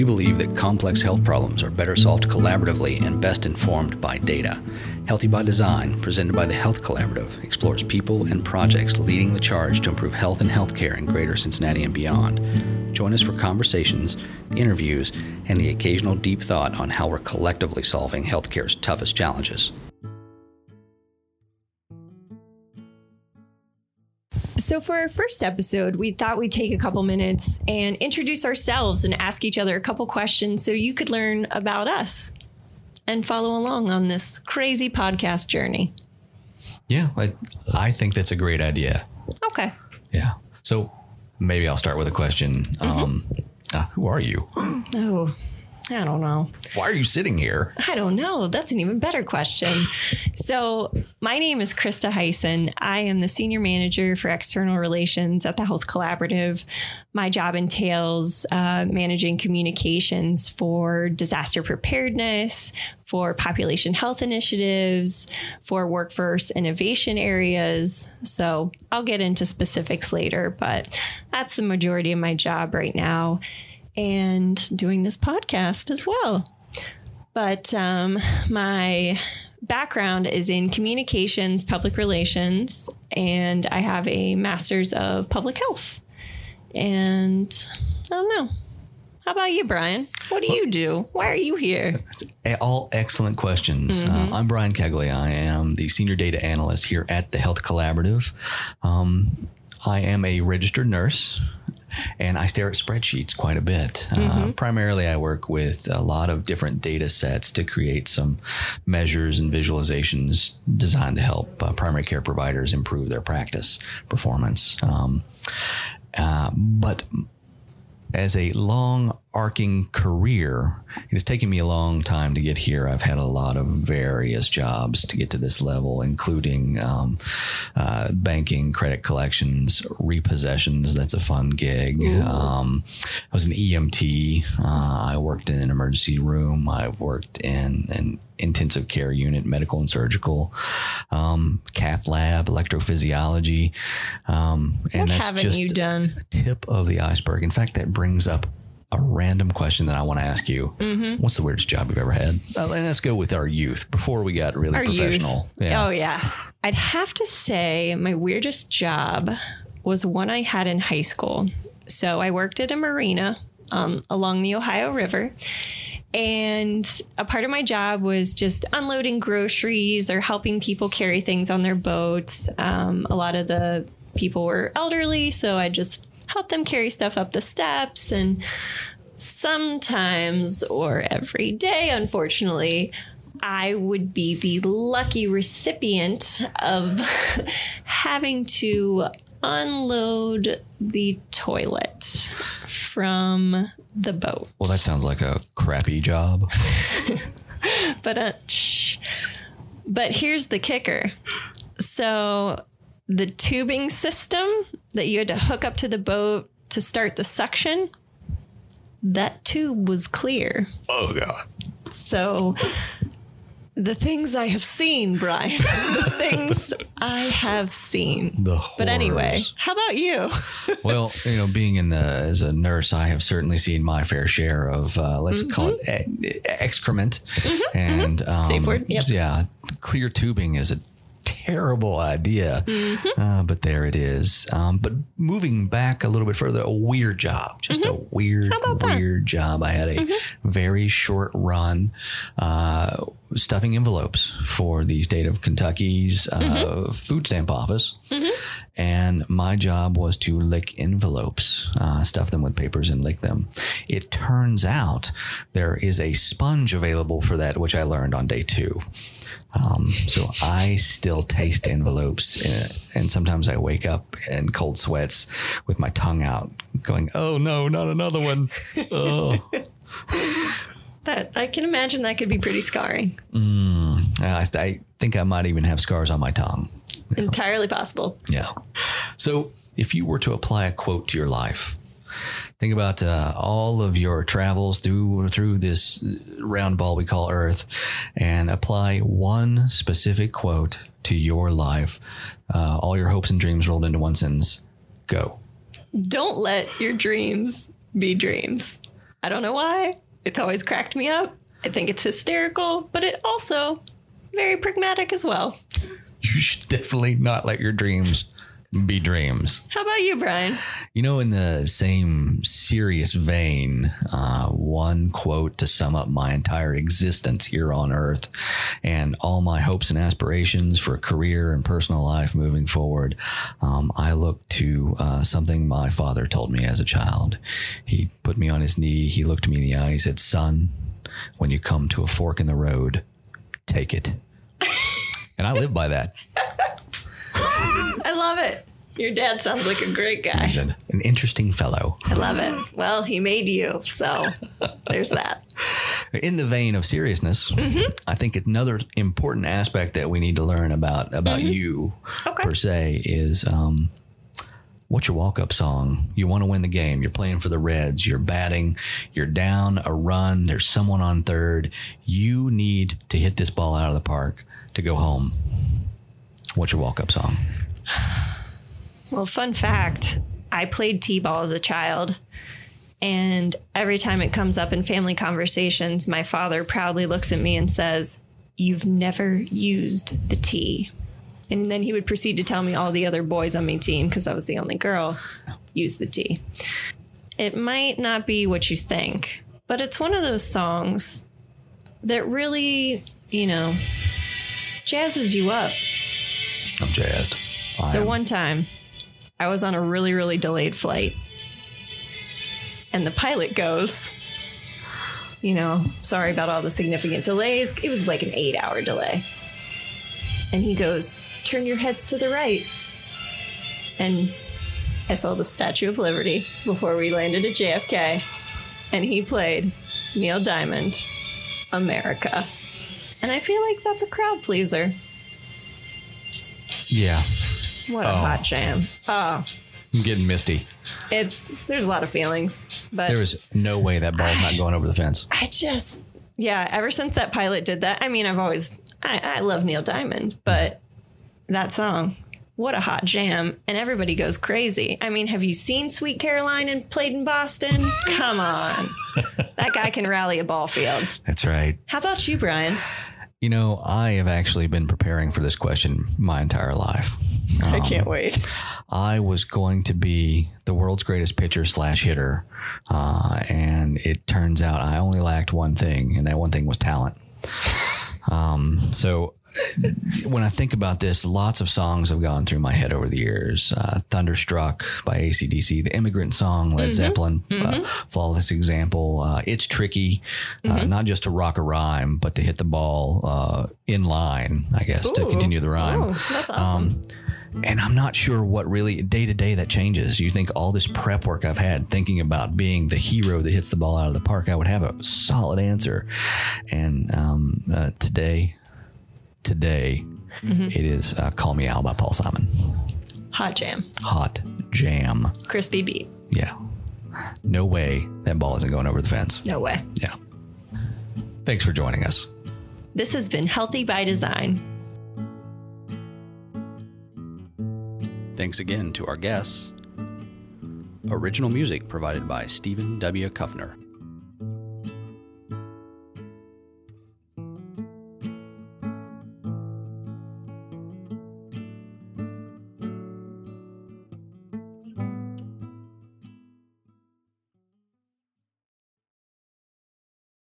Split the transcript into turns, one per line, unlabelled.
We believe that complex health problems are better solved collaboratively and best informed by data. Healthy by Design, presented by the Health Collaborative, explores people and projects leading the charge to improve health and healthcare in greater Cincinnati and beyond. Join us for conversations, interviews, and the occasional deep thought on how we're collectively solving healthcare's toughest challenges.
So, for our first episode, we thought we'd take a couple minutes and introduce ourselves and ask each other a couple questions so you could learn about us and follow along on this crazy podcast journey.
Yeah, I, I think that's a great idea.
Okay.
Yeah. So, maybe I'll start with a question. Mm-hmm. Um, uh, who are you?
Oh, I don't know.
Why are you sitting here?
I don't know. That's an even better question. So, my name is Krista Heisen. I am the senior manager for external relations at the Health Collaborative. My job entails uh, managing communications for disaster preparedness, for population health initiatives, for workforce innovation areas. So, I'll get into specifics later, but that's the majority of my job right now and doing this podcast as well. But um, my background is in communications, public relations, and I have a master's of public health. And I don't know. How about you, Brian? What do you do? Why are you here?
All excellent questions. Mm-hmm. Uh, I'm Brian Kegley. I am the senior data analyst here at the Health Collaborative. Um, I am a registered nurse and I stare at spreadsheets quite a bit. Uh, mm-hmm. Uh, primarily, I work with a lot of different data sets to create some measures and visualizations designed to help uh, primary care providers improve their practice performance. Um, uh, but as a long arcing career, it has taken me a long time to get here. I've had a lot of various jobs to get to this level, including um, uh, banking, credit collections, repossessions. That's a fun gig. Um, I was an EMT. Uh, I worked in an emergency room. I've worked in an intensive care unit, medical and surgical, um, cath lab, electrophysiology. Um,
and what that's haven't just you done?
tip of the iceberg. In fact, that brings up a random question that I want to ask you. Mm-hmm. What's the weirdest job you've ever had? Uh, and let's go with our youth before we got really our professional.
Yeah. Oh, yeah. I'd have to say my weirdest job was one I had in high school. So I worked at a marina um, along the Ohio River. And a part of my job was just unloading groceries or helping people carry things on their boats. Um, a lot of the people were elderly, so I just help them carry stuff up the steps and sometimes or every day unfortunately I would be the lucky recipient of having to unload the toilet from the boat.
Well, that sounds like a crappy job.
but uh, shh. but here's the kicker. So the tubing system that you had to hook up to the boat to start the suction, that tube was clear.
Oh God.
So the things I have seen, Brian. the things I have seen.
The horrors.
But anyway, how about you?
well, you know, being in the as a nurse, I have certainly seen my fair share of uh, let's mm-hmm. call it excrement mm-hmm, and mm-hmm. Um,
safe word. Yep.
Yeah, clear tubing is a terrible idea, mm-hmm. uh, but there it is. Um, but moving back a little bit further, a weird job, just mm-hmm. a weird, weird that? job. I had a mm-hmm. very short run uh, stuffing envelopes for the state of Kentucky's uh, mm-hmm. food stamp office. Mm-hmm. And my job was to lick envelopes, uh, stuff them with papers and lick them. It turns out there is a sponge available for that, which I learned on day two. Um, so I still taste envelopes, and, uh, and sometimes I wake up in cold sweats with my tongue out, going, "Oh no, not another one!" Oh.
That I can imagine that could be pretty scarring.
Mm, I, I, think I might even have scars on my tongue.
Entirely possible.
Yeah. So, if you were to apply a quote to your life, think about uh, all of your travels through through this round ball we call Earth, and apply one specific quote to your life. Uh, all your hopes and dreams rolled into one sentence. Go.
Don't let your dreams be dreams. I don't know why. It's always cracked me up. I think it's hysterical, but it also very pragmatic as well.
You should definitely not let your dreams be dreams.
How about you, Brian?
You know, in the same serious vein, uh, one quote to sum up my entire existence here on earth and all my hopes and aspirations for a career and personal life moving forward. Um, I look to uh, something my father told me as a child. He put me on his knee, he looked me in the eye, he said, Son, when you come to a fork in the road, take it. and I live by that.
I love it. Your dad sounds like a great guy.
He's an, an interesting fellow.
I love it. Well, he made you, so there's that.
In the vein of seriousness, I think another important aspect that we need to learn about about you
Okay.
per se is um, what's your walk up song? You want to win the game. You're playing for the Reds. You're batting. You're down a run. There's someone on third. You need to hit this ball out of the park to go home. What's your walk up song?
Well, fun fact I played T ball as a child. And every time it comes up in family conversations, my father proudly looks at me and says, You've never used the T. And then he would proceed to tell me all the other boys on my team, because I was the only girl, use the T. It might not be what you think, but it's one of those songs that really, you know, jazzes you up.
I'm jazzed.
So
I'm-
one time, I was on a really, really delayed flight, and the pilot goes, you know, sorry about all the significant delays. It was like an eight hour delay. And he goes, turn your heads to the right. And I saw the Statue of Liberty before we landed at JFK. And he played Neil Diamond, America. And I feel like that's a crowd pleaser.
Yeah,
What a
Oh.
hot jam. Oh,
I'm getting misty.
it's there's a lot of feelings but
There is no way that ball's not going over the fence.
i just yeah ever since that pilot did that i mean i've always i, I love neil diamond but that song what a hot jam and everybody goes crazy i mean have you seen sweet caroline and played in boston come on that guy can rally a ball field
That's right.
how about you brian
You know, I have actually been preparing for this question my entire life.
i can't wait
I was going to be the world's greatest pitcher slash hitter, uh, and it turns out I only lacked one thing, and that one thing was talent. Um, so when I think about this, lots of songs have gone through my head over the years. Uh, Thunderstruck by ACDC, The Immigrant Song, Led Zeppelin, uh, flawless example. Uh, it's tricky, uh, not just to rock a rhyme, but to hit the ball uh, in line, I guess, to continue the rhyme.
Oh, that's awesome
And I'm not sure what really day to day that changes. You think all this prep work I've had thinking about being the hero that hits the ball out of the park, I would have a solid answer. And um, uh, today, today, it is uh, Call Me Al by Paul Simon.
hot jam
Hot jam.
crispy beat
Yeah. No way that ball isn't going over the fence.
no way
Yeah. Thanks for joining us.
this has been healthy by design
Thanks again to our guests. Original music provided by Stephen W. Kuffner.